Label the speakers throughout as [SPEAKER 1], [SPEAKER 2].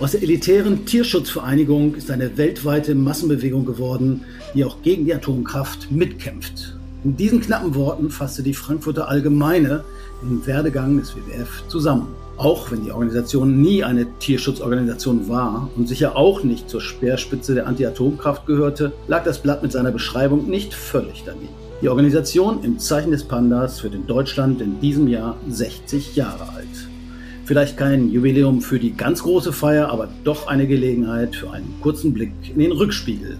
[SPEAKER 1] Aus der elitären Tierschutzvereinigung ist eine weltweite Massenbewegung geworden, die auch gegen die Atomkraft mitkämpft. In diesen knappen Worten fasste die Frankfurter Allgemeine den Werdegang des WWF zusammen. Auch wenn die Organisation nie eine Tierschutzorganisation war und sicher auch nicht zur Speerspitze der Anti-Atomkraft gehörte, lag das Blatt mit seiner Beschreibung nicht völlig daneben. Die Organisation im Zeichen des Pandas wird in Deutschland in diesem Jahr 60 Jahre alt. Vielleicht kein Jubiläum für die ganz große Feier, aber doch eine Gelegenheit für einen kurzen Blick in den Rückspiegel.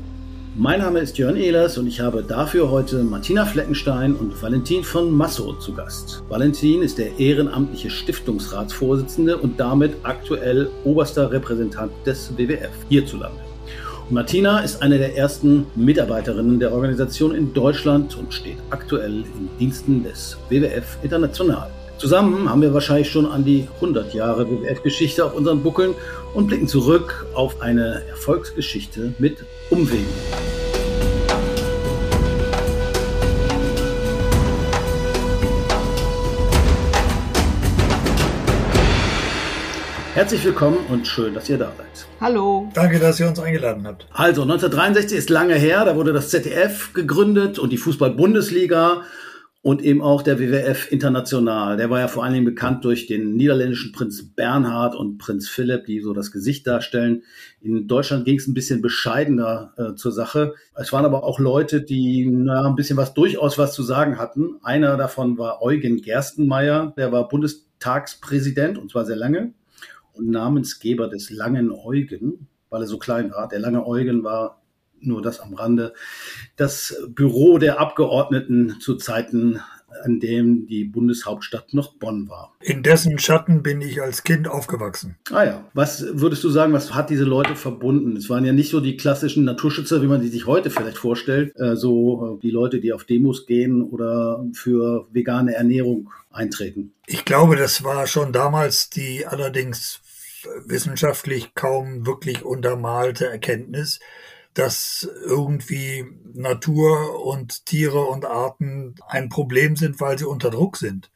[SPEAKER 1] Mein Name ist Jörn Ehlers und ich habe dafür heute Martina Fleckenstein und Valentin von Masso zu Gast. Valentin ist der ehrenamtliche Stiftungsratsvorsitzende und damit aktuell oberster Repräsentant des WWF hierzulande. Martina ist eine der ersten Mitarbeiterinnen der Organisation in Deutschland und steht aktuell in Diensten des WWF International. Zusammen haben wir wahrscheinlich schon an die 100 Jahre WWF-Geschichte auf unseren Buckeln und blicken zurück auf eine Erfolgsgeschichte mit Umwegen. Herzlich willkommen und schön, dass ihr da seid.
[SPEAKER 2] Hallo.
[SPEAKER 3] Danke, dass ihr uns eingeladen habt.
[SPEAKER 1] Also 1963 ist lange her, da wurde das ZDF gegründet und die Fußball-Bundesliga und eben auch der WWF International. Der war ja vor allen Dingen bekannt durch den niederländischen Prinz Bernhard und Prinz Philipp, die so das Gesicht darstellen. In Deutschland ging es ein bisschen bescheidener äh, zur Sache. Es waren aber auch Leute, die na, ein bisschen was durchaus was zu sagen hatten. Einer davon war Eugen Gerstenmeier, der war Bundestagspräsident und zwar sehr lange und Namensgeber des langen Eugen, weil er so klein war. Der lange Eugen war nur das am Rande. Das Büro der Abgeordneten zu Zeiten, an dem die Bundeshauptstadt noch Bonn war.
[SPEAKER 3] In dessen Schatten bin ich als Kind aufgewachsen.
[SPEAKER 1] Ah ja. Was würdest du sagen, was hat diese Leute verbunden? Es waren ja nicht so die klassischen Naturschützer, wie man die sich heute vielleicht vorstellt. Äh, so äh, die Leute, die auf Demos gehen oder für vegane Ernährung eintreten.
[SPEAKER 3] Ich glaube, das war schon damals die allerdings wissenschaftlich kaum wirklich untermalte Erkenntnis, dass irgendwie Natur und Tiere und Arten ein Problem sind, weil sie unter Druck sind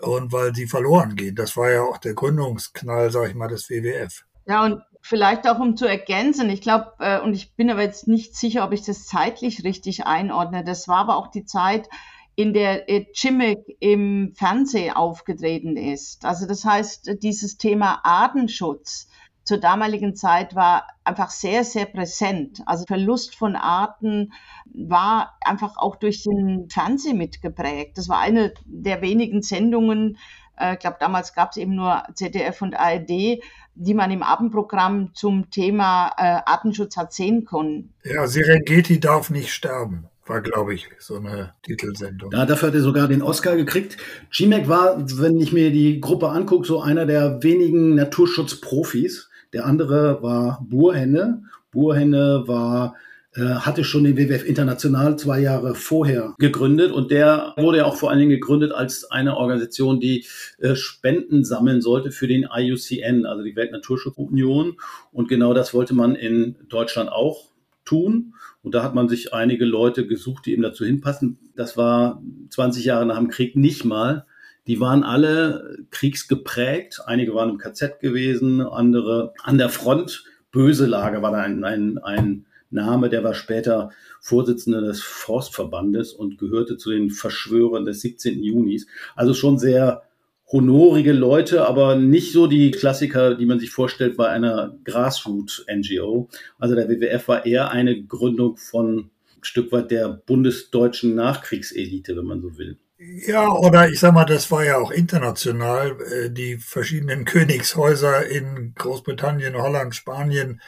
[SPEAKER 3] und weil sie verloren gehen. Das war ja auch der Gründungsknall, sag ich mal, des WWF.
[SPEAKER 2] Ja, und vielleicht auch um zu ergänzen, ich glaube, äh, und ich bin aber jetzt nicht sicher, ob ich das zeitlich richtig einordne, das war aber auch die Zeit, in der Chimmick im Fernsehen aufgetreten ist. Also das heißt, dieses Thema Artenschutz zur damaligen Zeit war einfach sehr, sehr präsent. Also Verlust von Arten war einfach auch durch den Fernsehen mitgeprägt. Das war eine der wenigen Sendungen, äh, ich glaube, damals gab es eben nur ZDF und ARD, die man im Abendprogramm zum Thema äh, Artenschutz hat sehen können.
[SPEAKER 3] Ja, Serengeti darf nicht sterben war, glaube ich, so eine Titelsendung.
[SPEAKER 1] Ja, dafür hat er sogar den Oscar gekriegt. G-Mac war, wenn ich mir die Gruppe angucke, so einer der wenigen Naturschutzprofis. Der andere war Burhenne. Burhenne war äh, hatte schon den WWF International zwei Jahre vorher gegründet und der wurde ja auch vor allen Dingen gegründet als eine Organisation, die äh, Spenden sammeln sollte für den IUCN, also die Weltnaturschutzunion. Und genau das wollte man in Deutschland auch tun. Und da hat man sich einige Leute gesucht, die eben dazu hinpassen. Das war 20 Jahre nach dem Krieg nicht mal. Die waren alle kriegsgeprägt. Einige waren im KZ gewesen, andere an der Front. Böse Lager war da ein, ein, ein Name, der war später Vorsitzender des Forstverbandes und gehörte zu den Verschwörern des 17. Junis. Also schon sehr honorige Leute, aber nicht so die Klassiker, die man sich vorstellt bei einer Grassroot-NGO. Also der WWF war eher eine Gründung von ein Stück weit der bundesdeutschen Nachkriegselite, wenn man so will.
[SPEAKER 3] Ja, oder ich sag mal, das war ja auch international. Äh, die verschiedenen Königshäuser in Großbritannien, Holland, Spanien,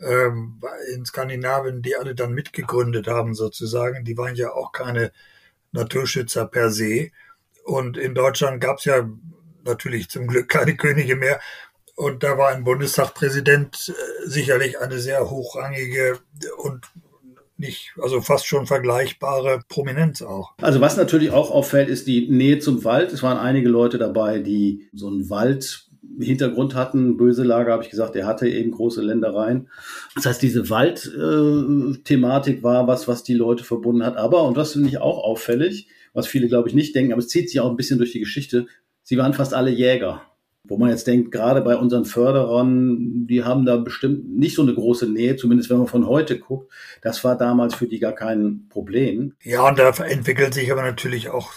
[SPEAKER 3] ähm, in Skandinavien, die alle dann mitgegründet haben sozusagen, die waren ja auch keine Naturschützer per se. Und in Deutschland gab es ja natürlich zum Glück keine Könige mehr. Und da war ein Bundestagspräsident äh, sicherlich eine sehr hochrangige und nicht, also fast schon vergleichbare Prominenz auch.
[SPEAKER 1] Also was natürlich auch auffällt, ist die Nähe zum Wald. Es waren einige Leute dabei, die so einen Wald Hintergrund hatten. Böse Lager, habe ich gesagt, der hatte eben große Ländereien. Das heißt, diese Waldthematik war was, was die Leute verbunden hat. Aber, und das finde ich auch auffällig, was viele, glaube ich, nicht denken, aber es zieht sich auch ein bisschen durch die Geschichte. Sie waren fast alle Jäger. Wo man jetzt denkt, gerade bei unseren Förderern, die haben da bestimmt nicht so eine große Nähe, zumindest wenn man von heute guckt. Das war damals für die gar kein Problem.
[SPEAKER 3] Ja, und da entwickelt sich aber natürlich auch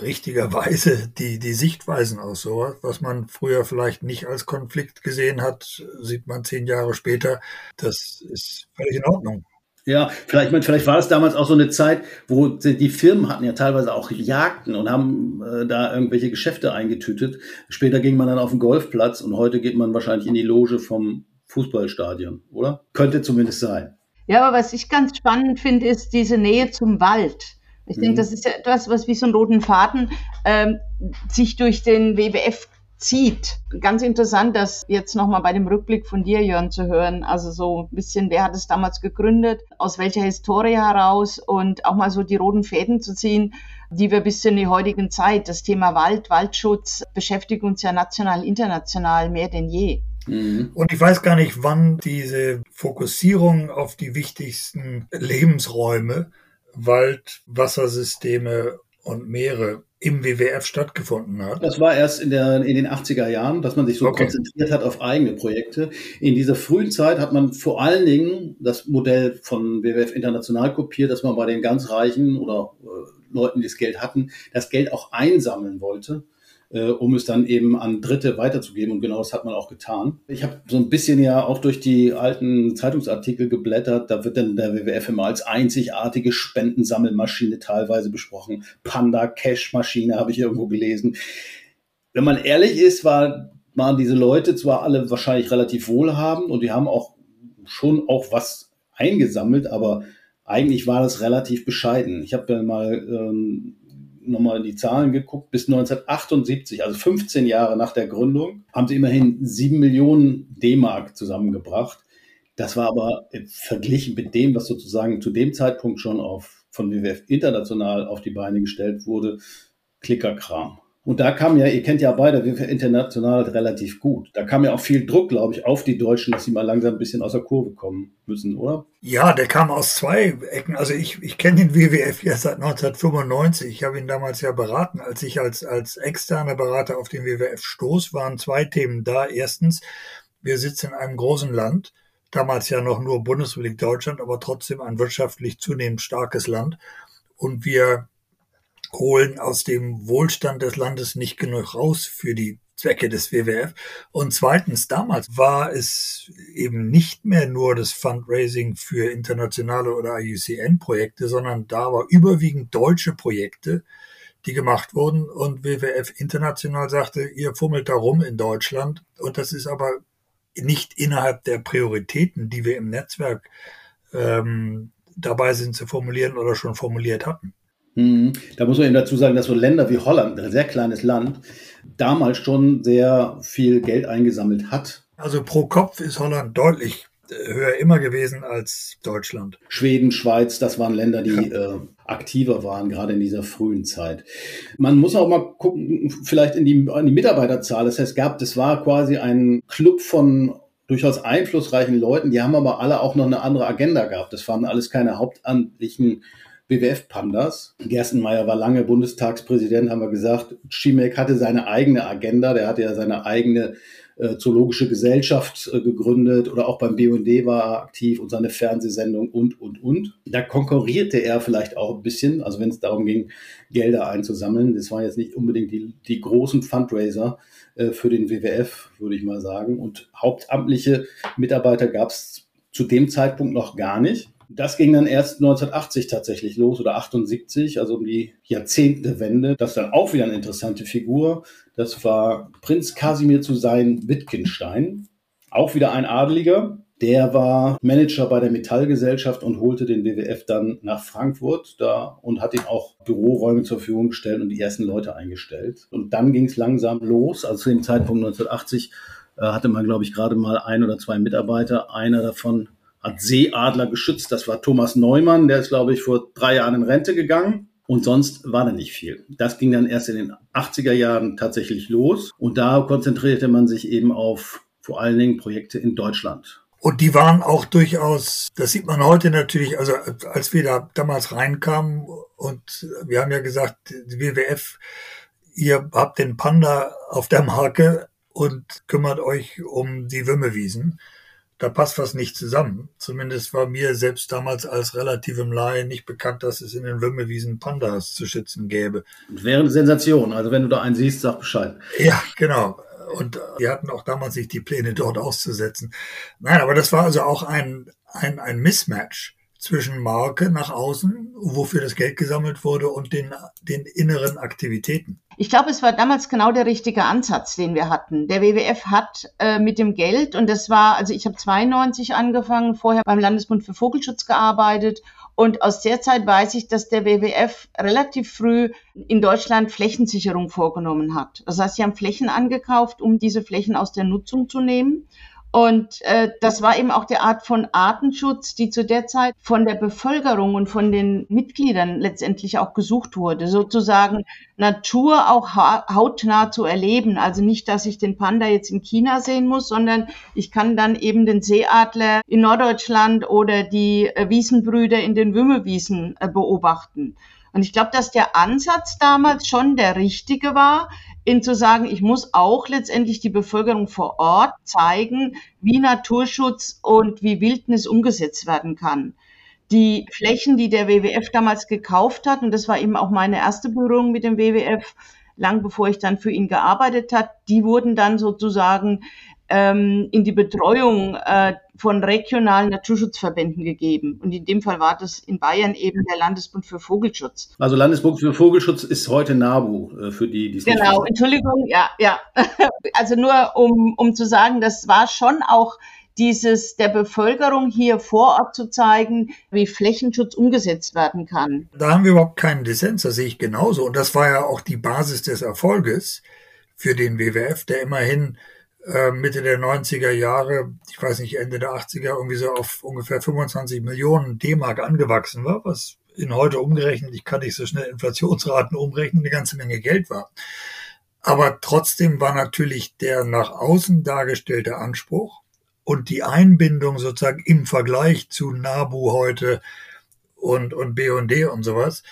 [SPEAKER 3] richtigerweise die, die Sichtweisen aus sowas, was man früher vielleicht nicht als Konflikt gesehen hat, sieht man zehn Jahre später. Das ist völlig in Ordnung.
[SPEAKER 1] Ja, vielleicht, vielleicht war es damals auch so eine Zeit, wo die Firmen hatten ja teilweise auch Jagden und haben äh, da irgendwelche Geschäfte eingetütet. Später ging man dann auf den Golfplatz und heute geht man wahrscheinlich in die Loge vom Fußballstadion, oder? Könnte zumindest sein.
[SPEAKER 2] Ja, aber was ich ganz spannend finde, ist diese Nähe zum Wald. Ich mhm. denke, das ist ja etwas, was wie so einen roten Faden ähm, sich durch den WWF zieht. Ganz interessant, das jetzt nochmal bei dem Rückblick von dir, Jörn, zu hören. Also so ein bisschen, wer hat es damals gegründet, aus welcher Historie heraus und auch mal so die roten Fäden zu ziehen, die wir bis in die heutigen Zeit, das Thema Wald, Waldschutz beschäftigt uns ja national, international mehr denn je.
[SPEAKER 3] Mhm. Und ich weiß gar nicht, wann diese Fokussierung auf die wichtigsten Lebensräume, Wald, Wassersysteme und Meere im WWF stattgefunden hat?
[SPEAKER 1] Das war erst in, der, in den 80er Jahren, dass man sich so okay. konzentriert hat auf eigene Projekte. In dieser frühen Zeit hat man vor allen Dingen das Modell von WWF International kopiert, dass man bei den ganz Reichen oder äh, Leuten, die das Geld hatten, das Geld auch einsammeln wollte äh, um es dann eben an Dritte weiterzugeben. Und genau das hat man auch getan. Ich habe so ein bisschen ja auch durch die alten Zeitungsartikel geblättert. Da wird dann der WWF immer als einzigartige Spendensammelmaschine teilweise besprochen. Panda Cash Maschine habe ich irgendwo gelesen. Wenn man ehrlich ist, war, waren diese Leute zwar alle wahrscheinlich relativ wohlhabend und die haben auch schon auch was eingesammelt, aber eigentlich war das relativ bescheiden. Ich habe mal ähm, nochmal die Zahlen geguckt, bis 1978, also 15 Jahre nach der Gründung, haben sie immerhin 7 Millionen D-Mark zusammengebracht. Das war aber verglichen mit dem, was sozusagen zu dem Zeitpunkt schon auf, von WWF international auf die Beine gestellt wurde, Klickerkram. Und da kam ja, ihr kennt ja beide WWF international relativ gut. Da kam ja auch viel Druck, glaube ich, auf die Deutschen, dass sie mal langsam ein bisschen aus der Kurve kommen müssen, oder?
[SPEAKER 3] Ja, der kam aus zwei Ecken. Also ich, ich kenne den WWF ja seit 1995. Ich habe ihn damals ja beraten. Als ich als, als externer Berater auf den WWF stoß, waren zwei Themen da. Erstens, wir sitzen in einem großen Land, damals ja noch nur Bundesrepublik Deutschland, aber trotzdem ein wirtschaftlich zunehmend starkes Land. Und wir holen aus dem Wohlstand des Landes nicht genug raus für die Zwecke des WWF. Und zweitens, damals war es eben nicht mehr nur das Fundraising für internationale oder IUCN-Projekte, sondern da war überwiegend deutsche Projekte, die gemacht wurden. Und WWF international sagte, ihr fummelt da rum in Deutschland. Und das ist aber nicht innerhalb der Prioritäten, die wir im Netzwerk ähm, dabei sind zu formulieren oder schon formuliert hatten.
[SPEAKER 1] Mhm. Da muss man eben dazu sagen, dass so Länder wie Holland, ein sehr kleines Land, damals schon sehr viel Geld eingesammelt hat.
[SPEAKER 3] Also pro Kopf ist Holland deutlich äh, höher immer gewesen als Deutschland.
[SPEAKER 1] Schweden, Schweiz, das waren Länder, die ja. äh, aktiver waren, gerade in dieser frühen Zeit. Man muss auch mal gucken, vielleicht in die, in die Mitarbeiterzahl. Das heißt, gab, das war quasi ein Club von durchaus einflussreichen Leuten, die haben aber alle auch noch eine andere Agenda gehabt. Das waren alles keine hauptamtlichen WWF-Pandas. Gerstenmeier war lange Bundestagspräsident, haben wir gesagt. Schimek hatte seine eigene Agenda, der hatte ja seine eigene äh, zoologische Gesellschaft äh, gegründet oder auch beim BUND war er aktiv und seine Fernsehsendung und, und, und. Da konkurrierte er vielleicht auch ein bisschen, also wenn es darum ging, Gelder einzusammeln. Das waren jetzt nicht unbedingt die, die großen Fundraiser äh, für den WWF, würde ich mal sagen. Und hauptamtliche Mitarbeiter gab es zu dem Zeitpunkt noch gar nicht. Das ging dann erst 1980 tatsächlich los oder 78, also um die Jahrzehntewende. Das ist dann auch wieder eine interessante Figur. Das war Prinz Kasimir zu sein Wittgenstein. Auch wieder ein Adeliger. Der war Manager bei der Metallgesellschaft und holte den WWF dann nach Frankfurt da und hat ihm auch Büroräume zur Verfügung gestellt und die ersten Leute eingestellt. Und dann ging es langsam los. Also zu dem Zeitpunkt 1980 äh, hatte man, glaube ich, gerade mal ein oder zwei Mitarbeiter. Einer davon hat Seeadler geschützt. Das war Thomas Neumann, der ist, glaube ich, vor drei Jahren in Rente gegangen. Und sonst war da nicht viel. Das ging dann erst in den 80er Jahren tatsächlich los. Und da konzentrierte man sich eben auf vor allen Dingen Projekte in Deutschland.
[SPEAKER 3] Und die waren auch durchaus, das sieht man heute natürlich, also als wir da damals reinkamen und wir haben ja gesagt, die WWF, ihr habt den Panda auf der Marke und kümmert euch um die Wümmewiesen. Da passt was nicht zusammen. Zumindest war mir selbst damals als relativem Laie nicht bekannt, dass es in den Wümmewiesen Pandas zu schützen gäbe.
[SPEAKER 1] wäre eine Sensation. Also wenn du da einen siehst, sag Bescheid.
[SPEAKER 3] Ja, genau. Und die hatten auch damals nicht die Pläne, dort auszusetzen. Nein, aber das war also auch ein, ein, ein Mismatch zwischen Marke nach außen, wofür das Geld gesammelt wurde, und den, den inneren Aktivitäten.
[SPEAKER 2] Ich glaube, es war damals genau der richtige Ansatz, den wir hatten. Der WWF hat äh, mit dem Geld, und das war, also ich habe 92 angefangen, vorher beim Landesbund für Vogelschutz gearbeitet. Und aus der Zeit weiß ich, dass der WWF relativ früh in Deutschland Flächensicherung vorgenommen hat. Das heißt, sie haben Flächen angekauft, um diese Flächen aus der Nutzung zu nehmen. Und äh, das war eben auch der Art von Artenschutz, die zu der Zeit von der Bevölkerung und von den Mitgliedern letztendlich auch gesucht wurde. Sozusagen Natur auch ha hautnah zu erleben. Also nicht, dass ich den Panda jetzt in China sehen muss, sondern ich kann dann eben den Seeadler in Norddeutschland oder die äh, Wiesenbrüder in den Wümmelwiesen äh, beobachten. Und ich glaube, dass der Ansatz damals schon der richtige war, in zu sagen, ich muss auch letztendlich die Bevölkerung vor Ort zeigen, wie Naturschutz und wie Wildnis umgesetzt werden kann. Die Flächen, die der WWF damals gekauft hat, und das war eben auch meine erste Berührung mit dem WWF, lang bevor ich dann für ihn gearbeitet hat, die wurden dann sozusagen ähm, in die Betreuung äh, von regionalen Naturschutzverbänden gegeben. Und in dem Fall war das in Bayern eben der Landesbund für Vogelschutz.
[SPEAKER 1] Also Landesbund für Vogelschutz ist heute NABU äh, für die, die es
[SPEAKER 2] Genau, Entschuldigung, ja, ja. Also nur um, um zu sagen, das war schon auch dieses der Bevölkerung hier vor Ort zu zeigen, wie Flächenschutz umgesetzt werden kann.
[SPEAKER 3] Da haben wir überhaupt keinen Dissens, das sehe ich genauso. Und das war ja auch die Basis des Erfolges für den WWF, der immerhin Mitte der 90er Jahre, ich weiß nicht, Ende der 80er, irgendwie so auf ungefähr 25 Millionen D-Mark angewachsen war, was in heute umgerechnet, ich kann nicht so schnell Inflationsraten umrechnen, eine ganze Menge Geld war. Aber trotzdem war natürlich der nach außen dargestellte Anspruch und die Einbindung sozusagen im Vergleich zu NABU heute und, und B&D und sowas,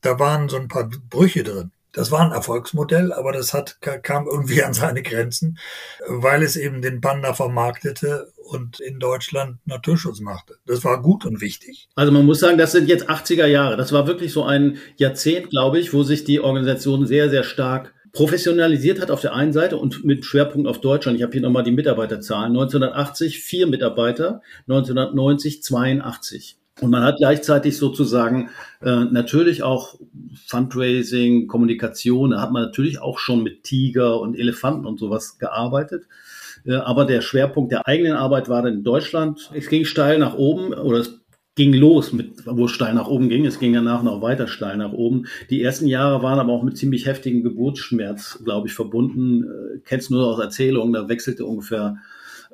[SPEAKER 3] da waren so ein paar Brüche drin. Das war ein Erfolgsmodell, aber das hat, kam irgendwie an seine Grenzen, weil es eben den Panda vermarktete und in Deutschland Naturschutz machte. Das war gut und wichtig.
[SPEAKER 1] Also man muss sagen, das sind jetzt 80er Jahre. Das war wirklich so ein Jahrzehnt, glaube ich, wo sich die Organisation sehr, sehr stark professionalisiert hat auf der einen Seite und mit Schwerpunkt auf Deutschland. Ich habe hier nochmal die Mitarbeiterzahlen. 1980 vier Mitarbeiter, 1990 82. Und man hat gleichzeitig sozusagen äh, natürlich auch Fundraising, Kommunikation, da hat man natürlich auch schon mit Tiger und Elefanten und sowas gearbeitet. Äh, aber der Schwerpunkt der eigenen Arbeit war dann in Deutschland. Es ging steil nach oben oder es ging los mit, wo es steil nach oben ging. Es ging danach noch weiter steil nach oben. Die ersten Jahre waren aber auch mit ziemlich heftigem Geburtsschmerz, glaube ich, verbunden. Äh, kennst nur aus Erzählungen, da wechselte ungefähr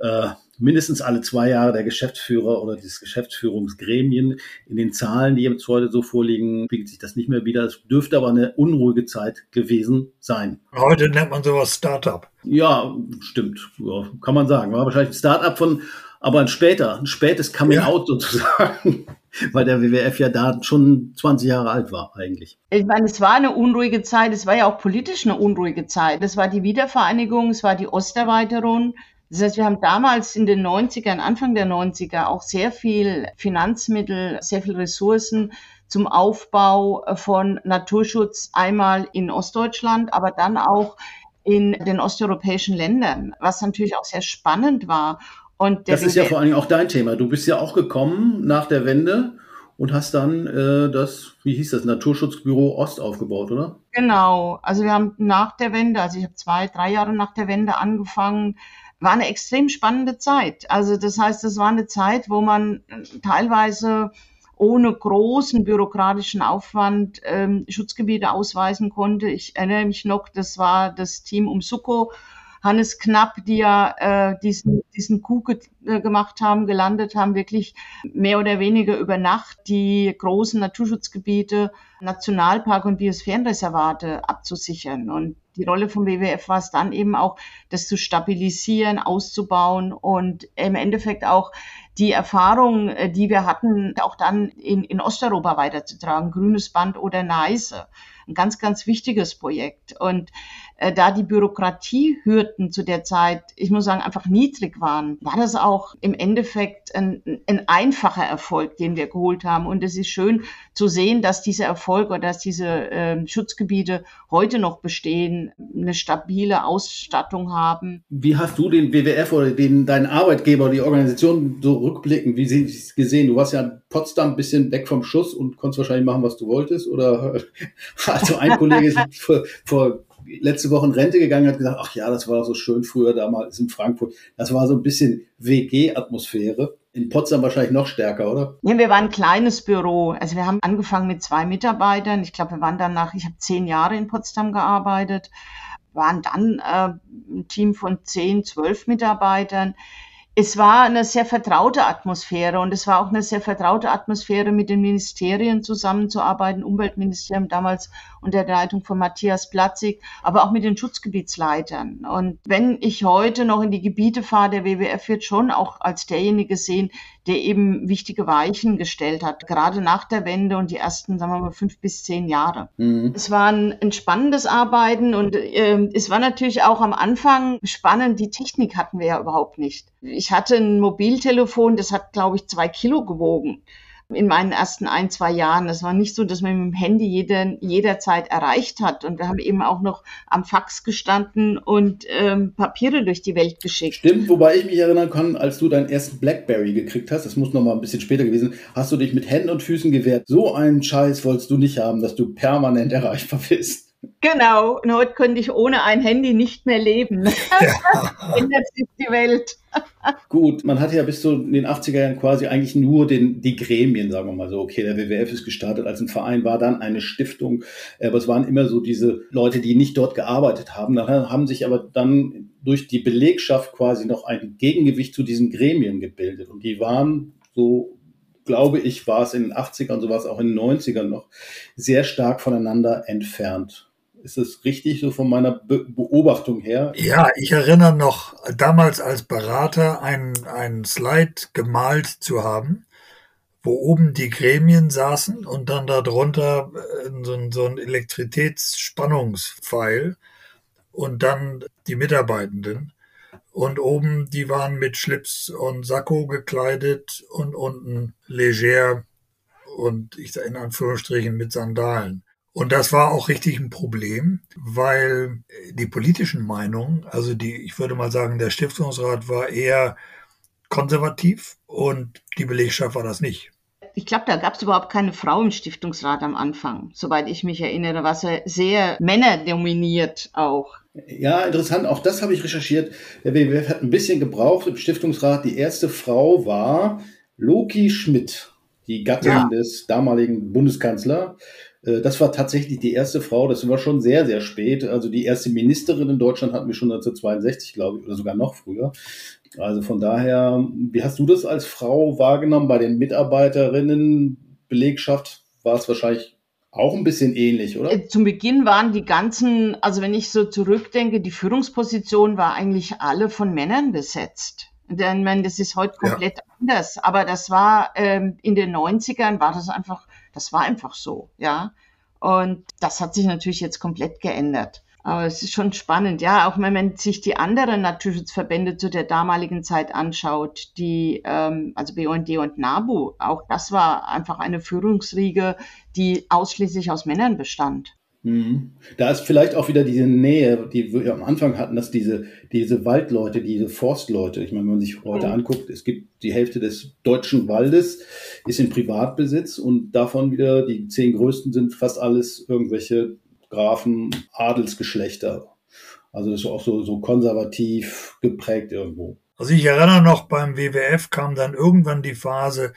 [SPEAKER 1] äh, mindestens alle zwei Jahre der Geschäftsführer oder das Geschäftsführungsgremien. In den Zahlen, die jetzt heute so vorliegen, spiegelt sich das nicht mehr wieder. Es dürfte aber eine unruhige Zeit gewesen sein.
[SPEAKER 3] Heute nennt man sowas Startup.
[SPEAKER 1] Ja, stimmt. Ja, kann man sagen. War wahrscheinlich ein Startup von, aber ein später, ein spätes Coming ja. Out sozusagen. Weil der WWF ja da schon 20 Jahre alt war eigentlich.
[SPEAKER 2] Ich meine, es war eine unruhige Zeit, es war ja auch politisch eine unruhige Zeit. Es war die Wiedervereinigung, es war die Osterweiterung, das heißt, wir haben damals in den 90ern, Anfang der 90er auch sehr viel Finanzmittel, sehr viel Ressourcen zum Aufbau von Naturschutz einmal in Ostdeutschland, aber dann auch in den osteuropäischen Ländern, was natürlich auch sehr spannend war.
[SPEAKER 1] Und das ist ja vor allen Dingen auch dein Thema. Du bist ja auch gekommen nach der Wende und hast dann äh, das, wie hieß das, Naturschutzbüro Ost aufgebaut, oder?
[SPEAKER 2] Genau. Also wir haben nach der Wende, also ich habe zwei, drei Jahre nach der Wende angefangen, war eine extrem spannende Zeit. Also das heißt, es war eine Zeit, wo man äh, teilweise ohne großen bürokratischen Aufwand ähm, Schutzgebiete ausweisen konnte. Ich erinnere mich noch, das war das Team um Suko, Hannes Knapp, die ja äh, diesen, diesen Coup ge äh, gemacht haben, gelandet haben, wirklich mehr oder weniger über Nacht die großen Naturschutzgebiete, Nationalpark und Biosphärenreservate abzusichern. Und die Rolle vom WWF war es dann eben auch, das zu stabilisieren, auszubauen und im Endeffekt auch die Erfahrung, äh, die wir hatten, auch dann in, in Osteuropa weiterzutragen, grünes Band oder Neiße. Ein ganz, ganz wichtiges Projekt. Und äh, da die Bürokratiehürden zu der Zeit, ich muss sagen, einfach niedrig waren, war das auch im Endeffekt ein, ein einfacher Erfolg, den wir geholt haben. Und es ist schön zu sehen, dass dieser Erfolg oder dass diese äh, Schutzgebiete heute noch bestehen, eine stabile Ausstattung haben.
[SPEAKER 1] Wie hast du den WWF oder den, deinen Arbeitgeber, die Organisation so rückblickend, wie sie es gesehen? Du warst ja in Potsdam ein bisschen weg vom Schuss und konntest wahrscheinlich machen, was du wolltest. Oder also ein Kollege ist vor, vor letzte Woche in Rente gegangen, hat gesagt, ach ja, das war so schön früher damals in Frankfurt. Das war so ein bisschen WG-Atmosphäre. In Potsdam wahrscheinlich noch stärker, oder?
[SPEAKER 2] Ja, wir waren ein kleines Büro. Also wir haben angefangen mit zwei Mitarbeitern. Ich glaube, wir waren danach, ich habe zehn Jahre in Potsdam gearbeitet, waren dann äh, ein Team von zehn, zwölf Mitarbeitern es war eine sehr vertraute Atmosphäre und es war auch eine sehr vertraute Atmosphäre, mit den Ministerien zusammenzuarbeiten, Umweltministerium damals unter der Leitung von Matthias Platzig, aber auch mit den Schutzgebietsleitern. Und wenn ich heute noch in die Gebiete fahre, der WWF wird schon auch als derjenige sehen, der eben wichtige Weichen gestellt hat, gerade nach der Wende und die ersten, sagen wir mal, fünf bis zehn Jahre. Mhm. Es war ein entspannendes Arbeiten und äh, es war natürlich auch am Anfang spannend. Die Technik hatten wir ja überhaupt nicht. Ich hatte ein Mobiltelefon, das hat, glaube ich, zwei Kilo gewogen in meinen ersten ein, zwei Jahren. Es war nicht so, dass man mit dem Handy jeder, jederzeit erreicht hat. Und wir haben eben auch noch am Fax gestanden und ähm, Papiere durch die Welt geschickt.
[SPEAKER 1] Stimmt, wobei ich mich erinnern kann, als du deinen ersten Blackberry gekriegt hast, das muss noch mal ein bisschen später gewesen, hast du dich mit Händen und Füßen gewehrt. So einen Scheiß wolltest du nicht haben, dass du permanent erreichbar bist.
[SPEAKER 2] Genau, und heute könnte ich ohne ein Handy nicht mehr leben. Ja. Ändert sich die Welt.
[SPEAKER 1] Gut, man hatte ja bis zu den 80er Jahren quasi eigentlich nur den, die Gremien, sagen wir mal so. Okay, der WWF ist gestartet als ein Verein, war dann eine Stiftung, aber es waren immer so diese Leute, die nicht dort gearbeitet haben. Nachher haben sich aber dann durch die Belegschaft quasi noch ein Gegengewicht zu diesen Gremien gebildet. Und die waren so glaube ich, war es in den 80ern, so war es auch in den 90ern noch, sehr stark voneinander entfernt. Ist das richtig so von meiner Be Beobachtung her?
[SPEAKER 3] Ja, ich erinnere noch damals als Berater einen, einen Slide gemalt zu haben, wo oben die Gremien saßen und dann darunter äh, so ein, so ein Elektrizitätsspannungspfeil und dann die Mitarbeitenden. Und oben, die waren mit Schlips und Sakko gekleidet und unten leger und ich sage in Anführungsstrichen mit Sandalen. Und das war auch richtig ein Problem, weil die politischen Meinungen, also die, ich würde mal sagen, der Stiftungsrat war eher konservativ und die Belegschaft war das nicht.
[SPEAKER 2] Ich glaube, da gab es überhaupt keine Frau im Stiftungsrat am Anfang, soweit ich mich erinnere, was sehr männerdominiert auch.
[SPEAKER 1] Ja, interessant. Auch das habe ich recherchiert. Der WWF hat ein bisschen gebraucht im Stiftungsrat. Die erste Frau war Loki Schmidt, die Gattin ja. des damaligen Bundeskanzlers. Äh, das war tatsächlich die erste Frau, das war schon sehr, sehr spät. Also die erste Ministerin in Deutschland hatten wir schon 1962, glaube ich, oder sogar noch früher. Also von daher, wie hast du das als Frau wahrgenommen bei den Mitarbeiterinnen, Belegschaft? War es wahrscheinlich auch ein bisschen ähnlich, oder? Äh,
[SPEAKER 2] zum Beginn waren die ganzen, also wenn ich so zurückdenke, die Führungsposition war eigentlich alle von Männern besetzt. Denn man, das ist heute komplett ja. anders. Aber das war ähm, in den 90ern war das einfach das war einfach so, ja. Und das hat sich natürlich jetzt komplett geändert. Aber es ist schon spannend, ja, auch wenn man sich die anderen Naturschutzverbände zu der damaligen Zeit anschaut, die, ähm, also BUND und NABU, auch das war einfach eine Führungsriege, die ausschließlich aus Männern bestand.
[SPEAKER 1] Mhm. Da ist vielleicht auch wieder diese Nähe, die wir am Anfang hatten, dass diese, diese Waldleute, diese Forstleute, ich meine, wenn man sich heute mhm. anguckt, es gibt die Hälfte des deutschen Waldes ist in Privatbesitz und davon wieder die zehn größten sind fast alles irgendwelche Grafen, Adelsgeschlechter. Also das ist auch so, so konservativ geprägt irgendwo.
[SPEAKER 3] Also ich erinnere noch, beim WWF kam dann irgendwann die Phase,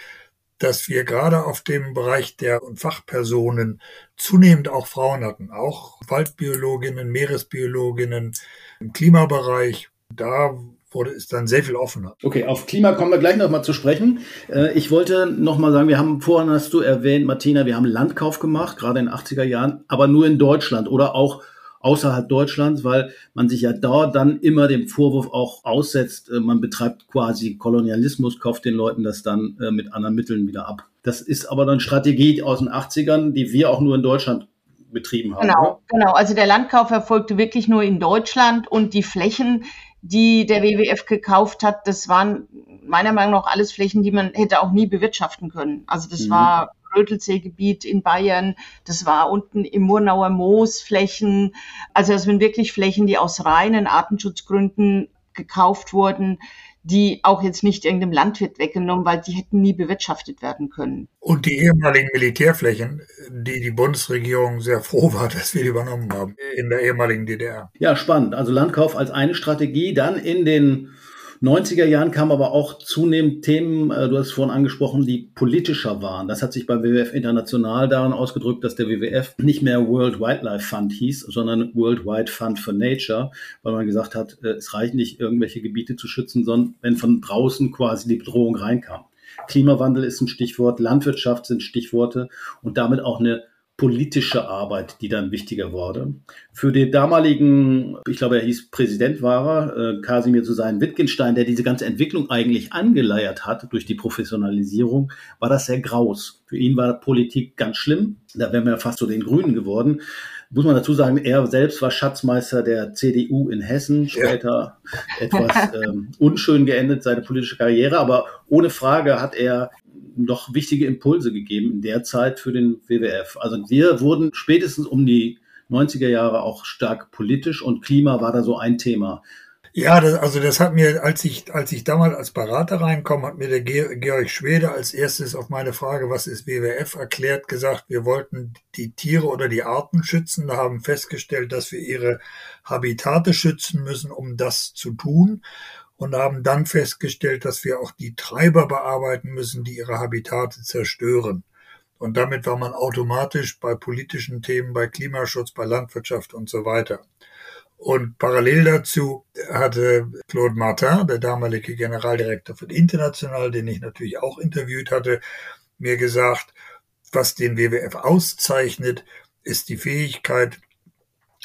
[SPEAKER 3] dass wir gerade auf dem Bereich der Fachpersonen zunehmend auch Frauen hatten, auch Waldbiologinnen, Meeresbiologinnen im Klimabereich. Da wurde es dann sehr viel offener.
[SPEAKER 1] Okay, auf Klima kommen wir gleich nochmal zu sprechen. Äh, ich wollte nochmal sagen, wir haben vorhin hast du erwähnt, Martina, wir haben Landkauf gemacht, gerade in den 80er Jahren, aber nur in Deutschland oder auch außerhalb Deutschlands, weil man sich ja da dann immer dem Vorwurf auch aussetzt, äh, man betreibt quasi Kolonialismus, kauft den Leuten das dann äh, mit anderen Mitteln wieder ab. Das ist aber dann Strategie aus den 80ern, die wir auch nur in Deutschland betrieben haben.
[SPEAKER 2] Genau,
[SPEAKER 1] oder?
[SPEAKER 2] genau. Also der Landkauf erfolgte wirklich nur in Deutschland und die Flächen, die der WWF gekauft hat, das waren meiner Meinung nach alles Flächen, die man hätte auch nie bewirtschaften können. Also das mhm. war Rötelseegebiet in Bayern, das war unten im Murnauer Moos Flächen. Also das sind wirklich Flächen, die aus reinen Artenschutzgründen gekauft wurden die auch jetzt nicht irgendeinem Landwirt weggenommen, weil die hätten nie bewirtschaftet werden können.
[SPEAKER 3] Und die ehemaligen Militärflächen, die die Bundesregierung sehr froh war, dass wir die übernommen haben in der ehemaligen DDR.
[SPEAKER 1] Ja, spannend. Also Landkauf als eine Strategie, dann in den 90er Jahren kamen aber auch zunehmend Themen, äh, du hast es vorhin angesprochen, die politischer waren. Das hat sich beim WWF international daran ausgedrückt, dass der WWF nicht mehr World Wildlife Fund hieß, sondern Worldwide Fund for Nature, weil man gesagt hat, äh, es reicht nicht, irgendwelche Gebiete zu schützen, sondern wenn von draußen quasi die Bedrohung reinkam. Klimawandel ist ein Stichwort, Landwirtschaft sind Stichworte und damit auch eine politische Arbeit, die dann wichtiger wurde. Für den damaligen, ich glaube, er hieß Präsident war er, äh, Kasimir zu sein Wittgenstein, der diese ganze Entwicklung eigentlich angeleiert hat durch die Professionalisierung, war das sehr graus. Für ihn war Politik ganz schlimm. Da wären wir fast zu den Grünen geworden muss man dazu sagen, er selbst war Schatzmeister der CDU in Hessen, später ja. etwas ähm, unschön geendet, seine politische Karriere, aber ohne Frage hat er noch wichtige Impulse gegeben in der Zeit für den WWF. Also wir wurden spätestens um die 90er Jahre auch stark politisch und Klima war da so ein Thema.
[SPEAKER 3] Ja, das, also das hat mir, als ich, als ich damals als Berater reinkomme, hat mir der Georg Schwede als erstes auf meine Frage, was ist WWF, erklärt, gesagt, wir wollten die Tiere oder die Arten schützen, da haben festgestellt, dass wir ihre Habitate schützen müssen, um das zu tun und haben dann festgestellt, dass wir auch die Treiber bearbeiten müssen, die ihre Habitate zerstören. Und damit war man automatisch bei politischen Themen, bei Klimaschutz, bei Landwirtschaft und so weiter. Und parallel dazu hatte Claude Martin, der damalige Generaldirektor für International, den ich natürlich auch interviewt hatte, mir gesagt, was den WWF auszeichnet, ist die Fähigkeit,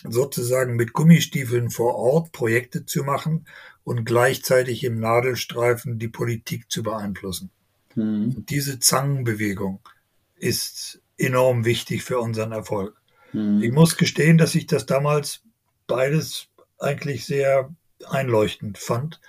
[SPEAKER 3] sozusagen mit Gummistiefeln vor Ort Projekte zu machen und gleichzeitig im Nadelstreifen die Politik zu beeinflussen. Mhm. diese Zangenbewegung ist enorm wichtig für unseren Erfolg. Mhm. Ich muss gestehen, dass ich das damals beides eigentlich sehr einleuchtend fand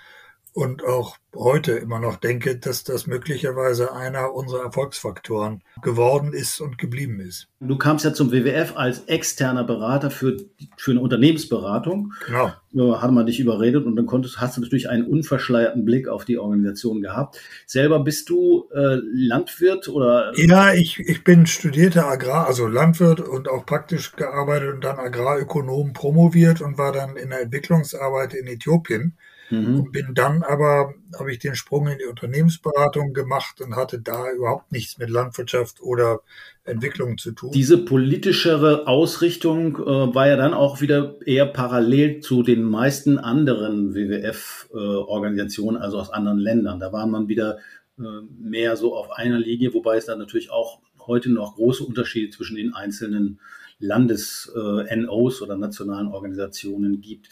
[SPEAKER 3] und auch heute immer noch denke, dass das möglicherweise einer unserer Erfolgsfaktoren geworden ist und geblieben ist.
[SPEAKER 1] Du kamst ja zum WWF als externer Berater für, für eine Unternehmensberatung.
[SPEAKER 3] Genau.
[SPEAKER 1] Da hat man dich überredet und dann konntest, hast du natürlich einen unverschleierten Blick auf die Organisation gehabt. Selber bist du äh, Landwirt oder?
[SPEAKER 3] Ja, ich, ich bin studierter Agrar, also Landwirt und auch praktisch gearbeitet und dann Agrarökonom promoviert und war dann in der Entwicklungsarbeit in Äthiopien Mhm. Und bin dann aber, habe ich den Sprung in die Unternehmensberatung gemacht und hatte da überhaupt nichts mit Landwirtschaft oder Entwicklung zu tun.
[SPEAKER 1] Diese politischere Ausrichtung äh, war ja dann auch wieder eher parallel zu den meisten anderen WWF-Organisationen, äh, also aus anderen Ländern. Da war man wieder äh, mehr so auf einer Linie, wobei es dann natürlich auch heute noch große Unterschiede zwischen den einzelnen Landes-NOs äh, oder nationalen Organisationen gibt.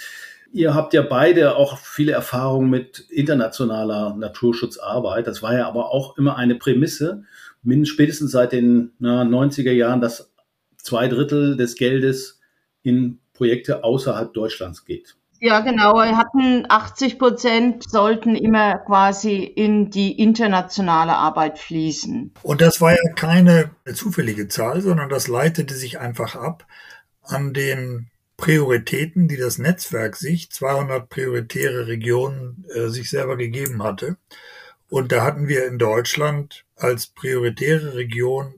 [SPEAKER 1] Ihr habt ja beide auch viele Erfahrungen mit internationaler Naturschutzarbeit. Das war ja aber auch immer eine Prämisse, spätestens seit den na, 90er Jahren, dass zwei Drittel des Geldes in Projekte außerhalb Deutschlands geht.
[SPEAKER 2] Ja, genau. Wir hatten 80 Prozent sollten immer quasi in die internationale Arbeit fließen.
[SPEAKER 3] Und das war ja keine zufällige Zahl, sondern das leitete sich einfach ab an den Prioritäten, die das Netzwerk sich, 200 prioritäre Regionen, äh, sich selber gegeben hatte. Und da hatten wir in Deutschland als prioritäre Region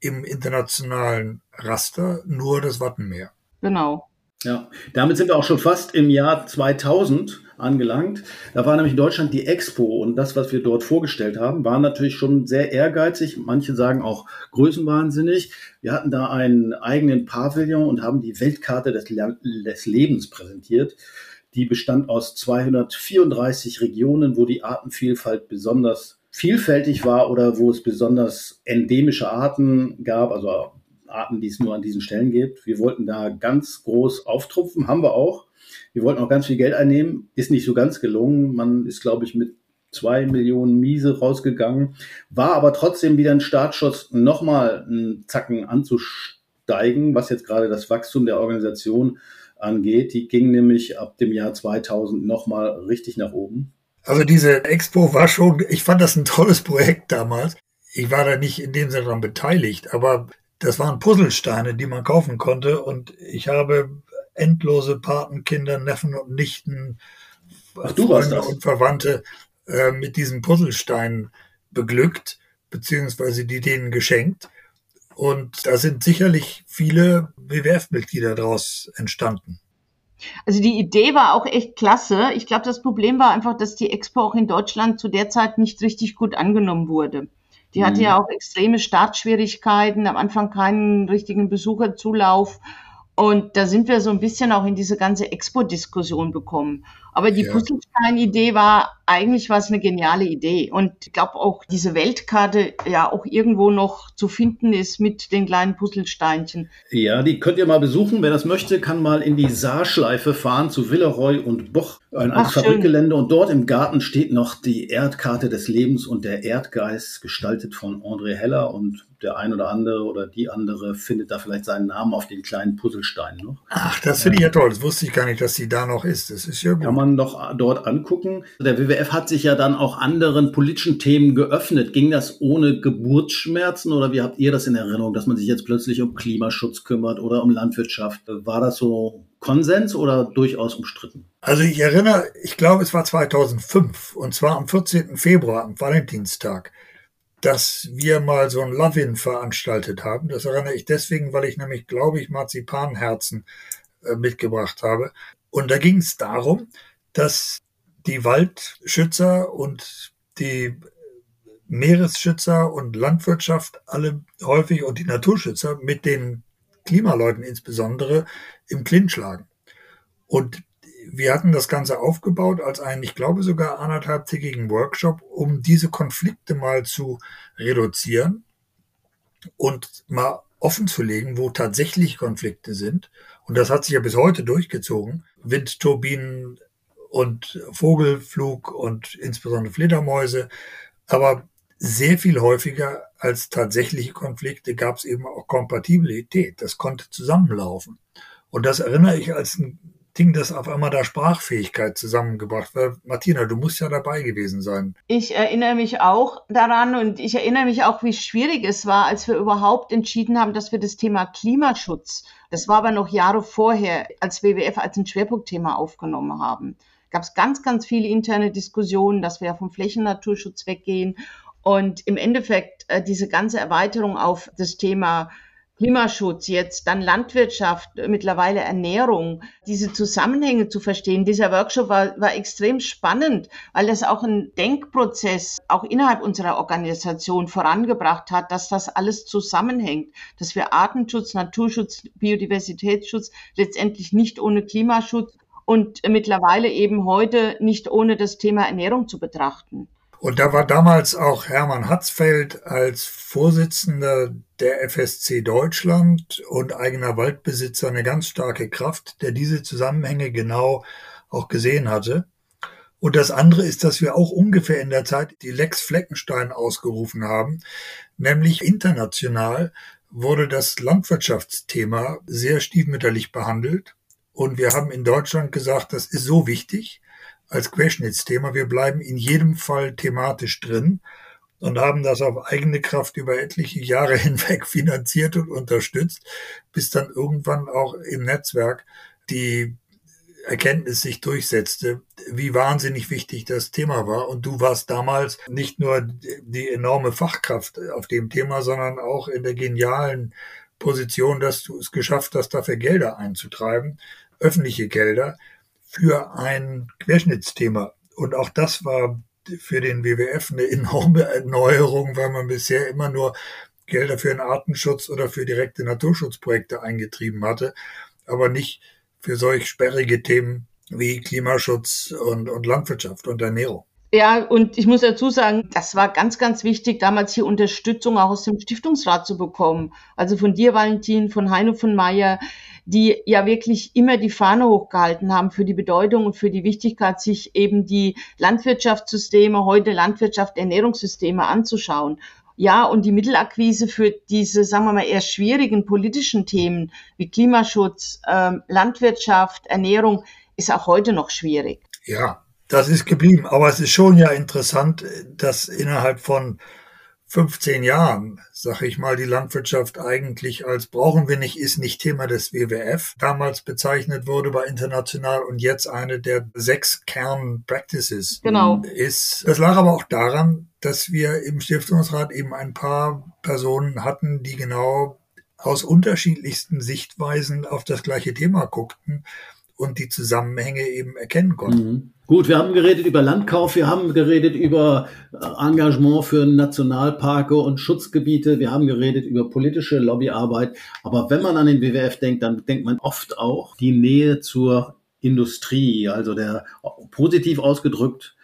[SPEAKER 3] im internationalen Raster nur das Wattenmeer.
[SPEAKER 2] Genau.
[SPEAKER 1] Ja, damit sind wir auch schon fast im Jahr 2000 angelangt. Da war nämlich in Deutschland die Expo und das, was wir dort vorgestellt haben, war natürlich schon sehr ehrgeizig. Manche sagen auch größenwahnsinnig. Wir hatten da einen eigenen Pavillon und haben die Weltkarte des, des Lebens präsentiert. Die bestand aus 234 Regionen, wo die Artenvielfalt besonders vielfältig war oder wo es besonders endemische Arten gab, also Arten, die es nur an diesen Stellen gibt. Wir wollten da ganz groß auftrumpfen, haben wir auch. Wir wollten auch ganz viel Geld einnehmen, ist nicht so ganz gelungen. Man ist, glaube ich, mit zwei Millionen Miese rausgegangen, war aber trotzdem wieder ein Startschuss, nochmal einen Zacken anzusteigen steigen, was jetzt gerade das Wachstum der Organisation angeht. Die ging nämlich ab dem Jahr 2000 nochmal richtig nach oben.
[SPEAKER 3] Also diese Expo war schon, ich fand das ein tolles Projekt damals. Ich war da nicht in dem Sinne daran beteiligt, aber das waren Puzzlesteine, die man kaufen konnte und ich habe endlose Patenkinder, Neffen und Nichten,
[SPEAKER 1] Ach, du warst das.
[SPEAKER 3] und Verwandte äh, mit diesen Puzzlesteinen beglückt, beziehungsweise die denen geschenkt. Und da sind sicherlich viele WWF-Mitglieder daraus entstanden.
[SPEAKER 2] Also die Idee war auch echt klasse. Ich glaube, das Problem war einfach, dass die Expo auch in Deutschland zu der Zeit nicht richtig gut angenommen wurde. Die hatte mhm. ja auch extreme Startschwierigkeiten, am Anfang keinen richtigen Besucherzulauf. Und da sind wir so ein bisschen auch in diese ganze Expo-Diskussion bekommen. Aber die ja. Puzzlestein-Idee war eigentlich was eine geniale Idee. Und ich glaube auch diese Weltkarte ja auch irgendwo noch zu finden ist mit den kleinen Puzzlesteinchen.
[SPEAKER 1] Ja, die könnt ihr mal besuchen. Wer das möchte, kann mal in die Saarschleife fahren zu Villeroy und Boch, ein altes Fabrikgelände. Und dort im Garten steht noch die Erdkarte des Lebens und der Erdgeist, gestaltet von André Heller. Und der ein oder andere oder die andere findet da vielleicht seinen Namen auf den kleinen Puzzlesteinen noch.
[SPEAKER 3] Ach, das finde ich ja toll. Das wusste ich gar nicht, dass sie da noch ist. Das ist ja
[SPEAKER 1] gut. Kann man doch dort angucken. Der WWF hat sich ja dann auch anderen politischen Themen geöffnet. Ging das ohne Geburtsschmerzen oder wie habt ihr das in Erinnerung, dass man sich jetzt plötzlich um Klimaschutz kümmert oder um Landwirtschaft? War das so Konsens oder durchaus umstritten?
[SPEAKER 3] Also ich erinnere, ich glaube, es war 2005 und zwar am 14. Februar, am Valentinstag dass wir mal so ein Love-In veranstaltet haben. Das erinnere ich deswegen, weil ich nämlich, glaube ich, Marzipanherzen äh, mitgebracht habe. Und da ging es darum, dass die Waldschützer und die Meeresschützer und Landwirtschaft alle häufig und die Naturschützer mit den Klimaleuten insbesondere im Clinch lagen. Und wir hatten das Ganze aufgebaut als einen, ich glaube sogar anderthalbtägigen Workshop, um diese Konflikte mal zu reduzieren und mal offen zu legen, wo tatsächlich Konflikte sind. Und das hat sich ja bis heute durchgezogen. Windturbinen und Vogelflug und insbesondere Fledermäuse. Aber sehr viel häufiger als tatsächliche Konflikte gab es eben auch Kompatibilität. Das konnte zusammenlaufen. Und das erinnere ich als ein Ding, das auf einmal da Sprachfähigkeit zusammengebracht wird. Martina, du musst ja dabei gewesen sein.
[SPEAKER 2] Ich erinnere mich auch daran und ich erinnere mich auch, wie schwierig es war, als wir überhaupt entschieden haben, dass wir das Thema Klimaschutz, das war aber noch Jahre vorher, als WWF als ein Schwerpunktthema aufgenommen haben. Gab es ganz, ganz viele interne Diskussionen, dass wir vom Flächennaturschutz weggehen und im Endeffekt äh, diese ganze Erweiterung auf das Thema Klimaschutz jetzt, dann Landwirtschaft, mittlerweile Ernährung, diese Zusammenhänge zu verstehen. Dieser Workshop war, war extrem spannend, weil das auch einen Denkprozess auch innerhalb unserer Organisation vorangebracht hat, dass das alles zusammenhängt, dass wir Artenschutz, Naturschutz, Biodiversitätsschutz letztendlich nicht ohne Klimaschutz und mittlerweile eben heute nicht ohne das Thema Ernährung zu betrachten.
[SPEAKER 3] Und da war damals auch Hermann Hatzfeld als Vorsitzender der FSC Deutschland und eigener Waldbesitzer eine ganz starke Kraft, der diese Zusammenhänge genau auch gesehen hatte. Und das andere ist, dass wir auch ungefähr in der Zeit die Lex Fleckenstein ausgerufen haben, nämlich international wurde das Landwirtschaftsthema sehr stiefmütterlich behandelt. Und wir haben in Deutschland gesagt, das ist so wichtig, als Querschnittsthema. Wir bleiben in jedem Fall thematisch drin und haben das auf eigene Kraft über etliche Jahre hinweg finanziert und unterstützt, bis dann irgendwann auch im Netzwerk die Erkenntnis sich durchsetzte, wie wahnsinnig wichtig das Thema war. Und du warst damals nicht nur die enorme Fachkraft auf dem Thema, sondern auch in der genialen Position, dass du es geschafft hast, dafür Gelder einzutreiben, öffentliche Gelder, für ein Querschnittsthema. Und auch das war für den WWF eine enorme Erneuerung, weil man bisher immer nur Gelder für den Artenschutz oder für direkte Naturschutzprojekte eingetrieben hatte, aber nicht für solch sperrige Themen wie Klimaschutz und, und Landwirtschaft und Ernährung.
[SPEAKER 2] Ja, und ich muss dazu sagen, das war ganz, ganz wichtig, damals hier Unterstützung auch aus dem Stiftungsrat zu bekommen. Also von dir, Valentin, von Heino von Meyer, die ja wirklich immer die Fahne hochgehalten haben für die Bedeutung und für die Wichtigkeit, sich eben die Landwirtschaftssysteme, heute Landwirtschaft, Ernährungssysteme anzuschauen. Ja, und die Mittelakquise für diese, sagen wir mal, eher schwierigen politischen Themen wie Klimaschutz, ähm, Landwirtschaft, Ernährung ist auch heute noch schwierig.
[SPEAKER 3] Ja, das ist geblieben. Aber es ist schon ja interessant, dass innerhalb von 15 Jahren, sag ich mal, die Landwirtschaft eigentlich als brauchen wir nicht, ist nicht Thema des WWF, damals bezeichnet wurde bei international und jetzt eine der sechs Kern-Practices
[SPEAKER 2] genau.
[SPEAKER 3] ist. Das lag aber auch daran, dass wir im Stiftungsrat eben ein paar Personen hatten, die genau aus unterschiedlichsten Sichtweisen auf das gleiche Thema guckten und die Zusammenhänge eben erkennen konnten.
[SPEAKER 1] Mhm. Gut, wir haben geredet über Landkauf, wir haben geredet über äh, Engagement für Nationalparke und Schutzgebiete, wir haben geredet über politische Lobbyarbeit. Aber wenn man an den WWF denkt, dann denkt man oft auch die Nähe zur Industrie. Also der positiv ausgedrückt,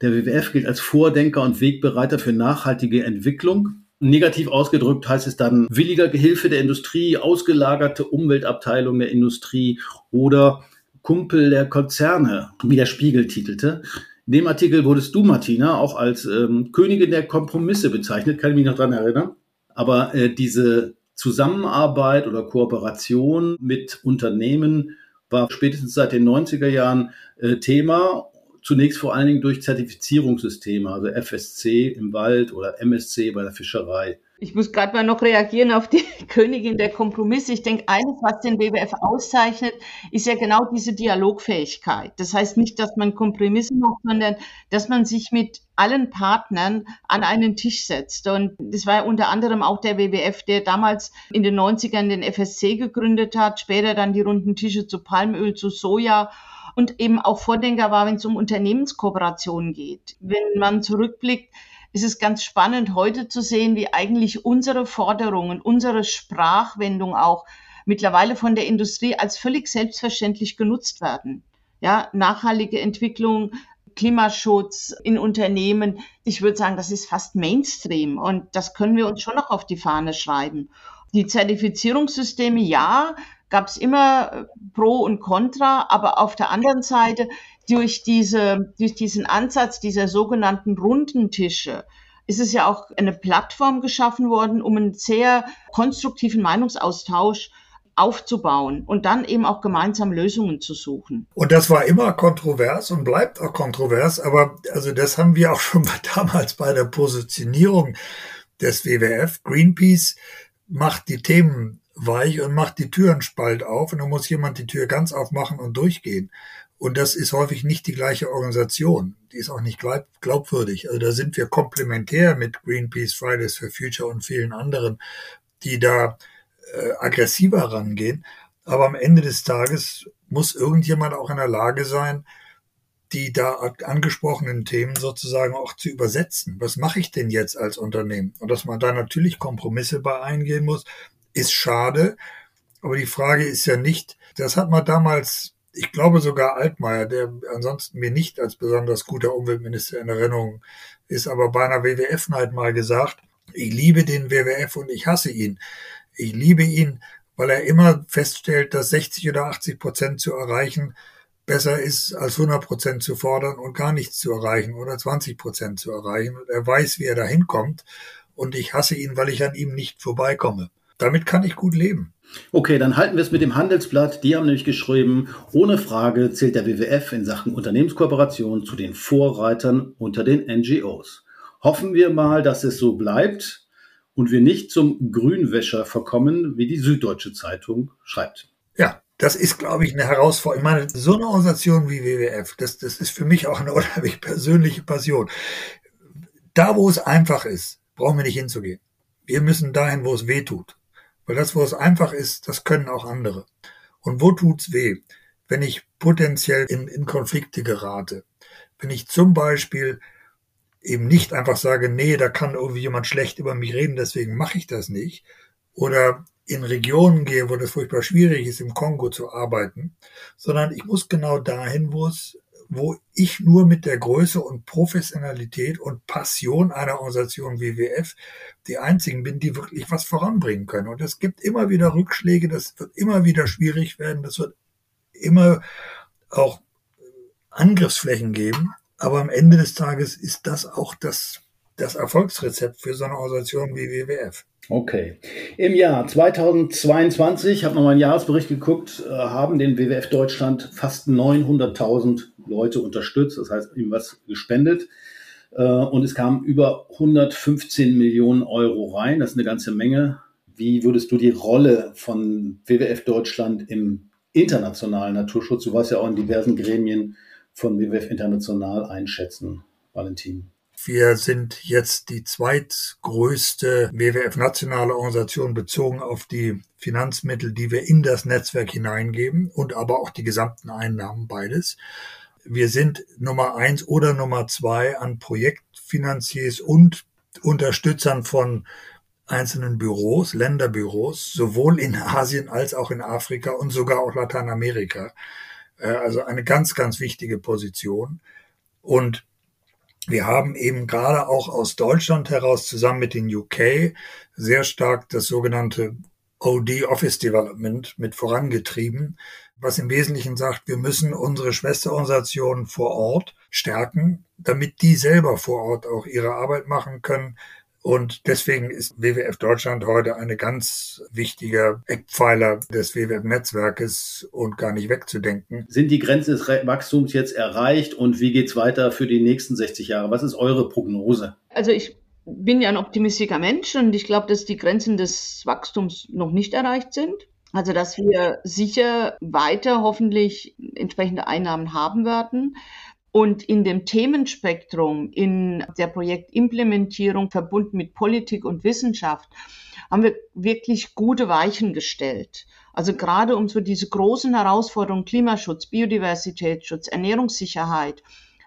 [SPEAKER 1] der WWF gilt als Vordenker und Wegbereiter für nachhaltige Entwicklung. Negativ ausgedrückt heißt es dann williger Gehilfe der Industrie, ausgelagerte Umweltabteilung der Industrie oder Kumpel der Konzerne, wie der Spiegel titelte. In dem Artikel wurdest du, Martina, auch als ähm, Königin der Kompromisse bezeichnet, kann ich mich noch dran erinnern. Aber äh, diese Zusammenarbeit oder Kooperation mit Unternehmen war spätestens seit den 90er Jahren äh, Thema. Zunächst vor allen Dingen durch Zertifizierungssysteme, also FSC im Wald oder MSC bei der Fischerei.
[SPEAKER 2] Ich muss gerade mal noch reagieren auf die Königin der Kompromisse. Ich denke, eines, was den WWF auszeichnet, ist ja genau diese Dialogfähigkeit. Das heißt nicht, dass man Kompromisse macht, sondern dass man sich mit allen Partnern an einen Tisch setzt. Und das war unter anderem auch der WWF, der damals in den 90ern den FSC gegründet hat, später dann die runden Tische zu Palmöl, zu Soja und eben auch Vordenker war, wenn es um Unternehmenskooperationen geht. Wenn man zurückblickt, ist es ganz spannend, heute zu sehen, wie eigentlich unsere Forderungen, unsere Sprachwendung auch mittlerweile von der Industrie als völlig selbstverständlich genutzt werden. Ja, nachhaltige Entwicklung, Klimaschutz in Unternehmen. Ich würde sagen, das ist fast Mainstream und das können wir uns schon noch auf die Fahne schreiben. Die Zertifizierungssysteme, ja, gab es immer äh, Pro und Contra, aber auf der anderen Seite durch, diese, durch diesen Ansatz dieser sogenannten runden Tische ist es ja auch eine Plattform geschaffen worden, um einen sehr konstruktiven Meinungsaustausch aufzubauen und dann eben auch gemeinsam Lösungen zu suchen.
[SPEAKER 3] Und das war immer kontrovers und bleibt auch kontrovers, aber also das haben wir auch schon damals bei der Positionierung des WWF. Greenpeace macht die Themen weich und macht die Türen spalt auf und dann muss jemand die Tür ganz aufmachen und durchgehen. Und das ist häufig nicht die gleiche Organisation. Die ist auch nicht glaubwürdig. Also da sind wir komplementär mit Greenpeace, Fridays for Future und vielen anderen, die da äh, aggressiver rangehen. Aber am Ende des Tages muss irgendjemand auch in der Lage sein, die da angesprochenen Themen sozusagen auch zu übersetzen. Was mache ich denn jetzt als Unternehmen? Und dass man da natürlich Kompromisse bei eingehen muss, ist schade. Aber die Frage ist ja nicht, das hat man damals ich glaube sogar Altmaier, der ansonsten mir nicht als besonders guter Umweltminister in Erinnerung ist, aber bei einer WWF-Night mal gesagt, ich liebe den WWF und ich hasse ihn. Ich liebe ihn, weil er immer feststellt, dass 60 oder 80 Prozent zu erreichen besser ist, als 100 Prozent zu fordern und gar nichts zu erreichen oder 20 Prozent zu erreichen. Und er weiß, wie er da hinkommt. Und ich hasse ihn, weil ich an ihm nicht vorbeikomme. Damit kann ich gut leben.
[SPEAKER 1] Okay, dann halten wir es mit dem Handelsblatt. Die haben nämlich geschrieben, ohne Frage zählt der WWF in Sachen Unternehmenskooperation zu den Vorreitern unter den NGOs. Hoffen wir mal, dass es so bleibt und wir nicht zum Grünwäscher verkommen, wie die Süddeutsche Zeitung schreibt.
[SPEAKER 3] Ja, das ist, glaube ich, eine Herausforderung. Ich meine, so eine Organisation wie WWF, das, das ist für mich auch eine unheimlich persönliche Passion. Da, wo es einfach ist, brauchen wir nicht hinzugehen. Wir müssen dahin, wo es weh tut. Weil das, wo es einfach ist, das können auch andere. Und wo tut's weh? Wenn ich potenziell in, in Konflikte gerate. Wenn ich zum Beispiel eben nicht einfach sage, nee, da kann irgendwie jemand schlecht über mich reden, deswegen mache ich das nicht. Oder in Regionen gehe, wo das furchtbar schwierig ist, im Kongo zu arbeiten, sondern ich muss genau dahin, wo es wo ich nur mit der Größe und Professionalität und Passion einer Organisation wie WF die einzigen bin, die wirklich was voranbringen können. Und es gibt immer wieder Rückschläge, das wird immer wieder schwierig werden, das wird immer auch Angriffsflächen geben. Aber am Ende des Tages ist das auch das das Erfolgsrezept für so eine Organisation wie WWF.
[SPEAKER 1] Okay. Im Jahr 2022, ich habe nochmal einen Jahresbericht geguckt, äh, haben den WWF Deutschland fast 900.000 Leute unterstützt, das heißt ihm was gespendet. Äh, und es kamen über 115 Millionen Euro rein. Das ist eine ganze Menge. Wie würdest du die Rolle von WWF Deutschland im internationalen Naturschutz, du warst ja auch in diversen Gremien von WWF International einschätzen, Valentin?
[SPEAKER 3] Wir sind jetzt die zweitgrößte WWF-nationale Organisation bezogen auf die Finanzmittel, die wir in das Netzwerk hineingeben und aber auch die gesamten Einnahmen, beides. Wir sind Nummer eins oder Nummer zwei an Projektfinanziers und Unterstützern von einzelnen Büros, Länderbüros, sowohl in Asien als auch in Afrika und sogar auch Lateinamerika. Äh, also eine ganz, ganz wichtige Position. Und wir haben eben gerade auch aus Deutschland heraus zusammen mit den UK sehr stark das sogenannte OD Office Development mit vorangetrieben, was im Wesentlichen sagt, wir müssen unsere Schwesterorganisationen vor Ort stärken, damit die selber vor Ort auch ihre Arbeit machen können, und deswegen ist WWF Deutschland heute eine ganz wichtiger Eckpfeiler des WWF-Netzwerkes und gar nicht wegzudenken.
[SPEAKER 1] Sind die Grenzen des Wachstums jetzt erreicht und wie geht's weiter für die nächsten 60 Jahre? Was ist eure Prognose?
[SPEAKER 2] Also ich bin ja ein optimistischer Mensch und ich glaube, dass die Grenzen des Wachstums noch nicht erreicht sind. Also dass wir sicher weiter hoffentlich entsprechende Einnahmen haben werden. Und in dem Themenspektrum, in der Projektimplementierung verbunden mit Politik und Wissenschaft, haben wir wirklich gute Weichen gestellt. Also gerade um so diese großen Herausforderungen Klimaschutz, Biodiversitätsschutz, Ernährungssicherheit,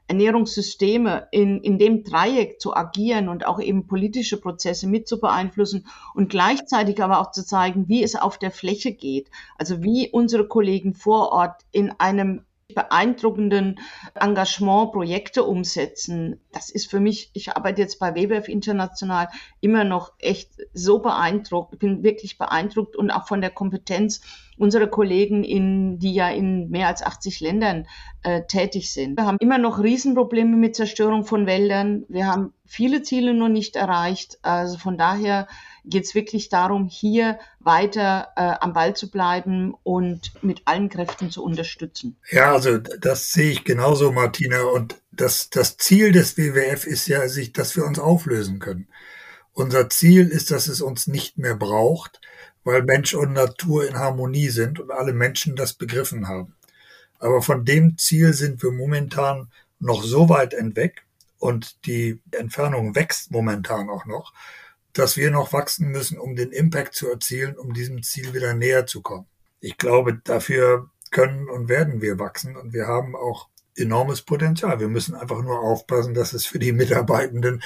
[SPEAKER 2] Ernährungssysteme in, in dem Dreieck zu agieren und auch eben politische Prozesse mit zu beeinflussen und gleichzeitig aber auch zu zeigen, wie es auf der Fläche geht. Also wie unsere Kollegen vor Ort in einem beeindruckenden Engagement Projekte umsetzen. Das ist für mich, ich arbeite jetzt bei WWF International immer noch echt so beeindruckt, ich bin wirklich beeindruckt und auch von der Kompetenz unserer Kollegen, in, die ja in mehr als 80 Ländern äh, tätig sind. Wir haben immer noch Riesenprobleme mit Zerstörung von Wäldern. Wir haben viele Ziele noch nicht erreicht. Also von daher geht es wirklich darum, hier weiter äh, am Ball zu bleiben und mit allen Kräften zu unterstützen.
[SPEAKER 3] Ja, also das sehe ich genauso, Martina. Und das, das Ziel des WWF ist ja, sich, dass wir uns auflösen können. Unser Ziel ist, dass es uns nicht mehr braucht, weil Mensch und Natur in Harmonie sind und alle Menschen das begriffen haben. Aber von dem Ziel sind wir momentan noch so weit entweg und die Entfernung wächst momentan auch noch, dass wir noch wachsen müssen, um den Impact zu erzielen, um diesem Ziel wieder näher zu kommen. Ich glaube, dafür können und werden wir wachsen und wir haben auch enormes Potenzial. Wir müssen einfach nur aufpassen, dass es für die Mitarbeitenden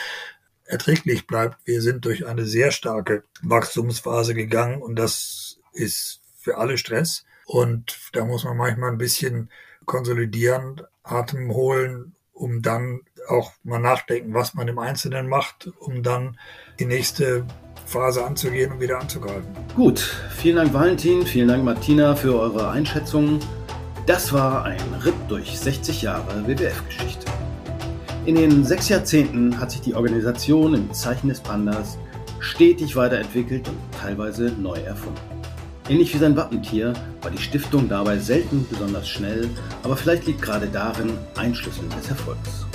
[SPEAKER 3] erträglich bleibt. Wir sind durch eine sehr starke Wachstumsphase gegangen und das ist für alle Stress. Und da muss man manchmal ein bisschen konsolidieren, Atem holen, um dann auch mal nachdenken, was man im Einzelnen macht, um dann die nächste Phase anzugehen und wieder anzugreifen.
[SPEAKER 1] Gut, vielen Dank Valentin, vielen Dank Martina für eure Einschätzungen. Das war ein Ritt durch 60 Jahre WWF-Geschichte. In den sechs Jahrzehnten hat sich die Organisation im Zeichen des Pandas stetig weiterentwickelt und teilweise neu erfunden. Ähnlich wie sein Wappentier war die Stiftung dabei selten besonders schnell, aber vielleicht liegt gerade darin ein Schlüssel des Erfolgs.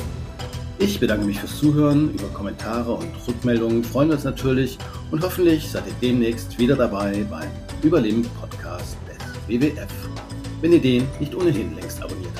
[SPEAKER 1] Ich bedanke mich fürs Zuhören, über Kommentare und Rückmeldungen freuen wir uns natürlich und hoffentlich seid ihr demnächst wieder dabei beim Überleben-Podcast des WWF, wenn ihr den nicht ohnehin längst abonniert.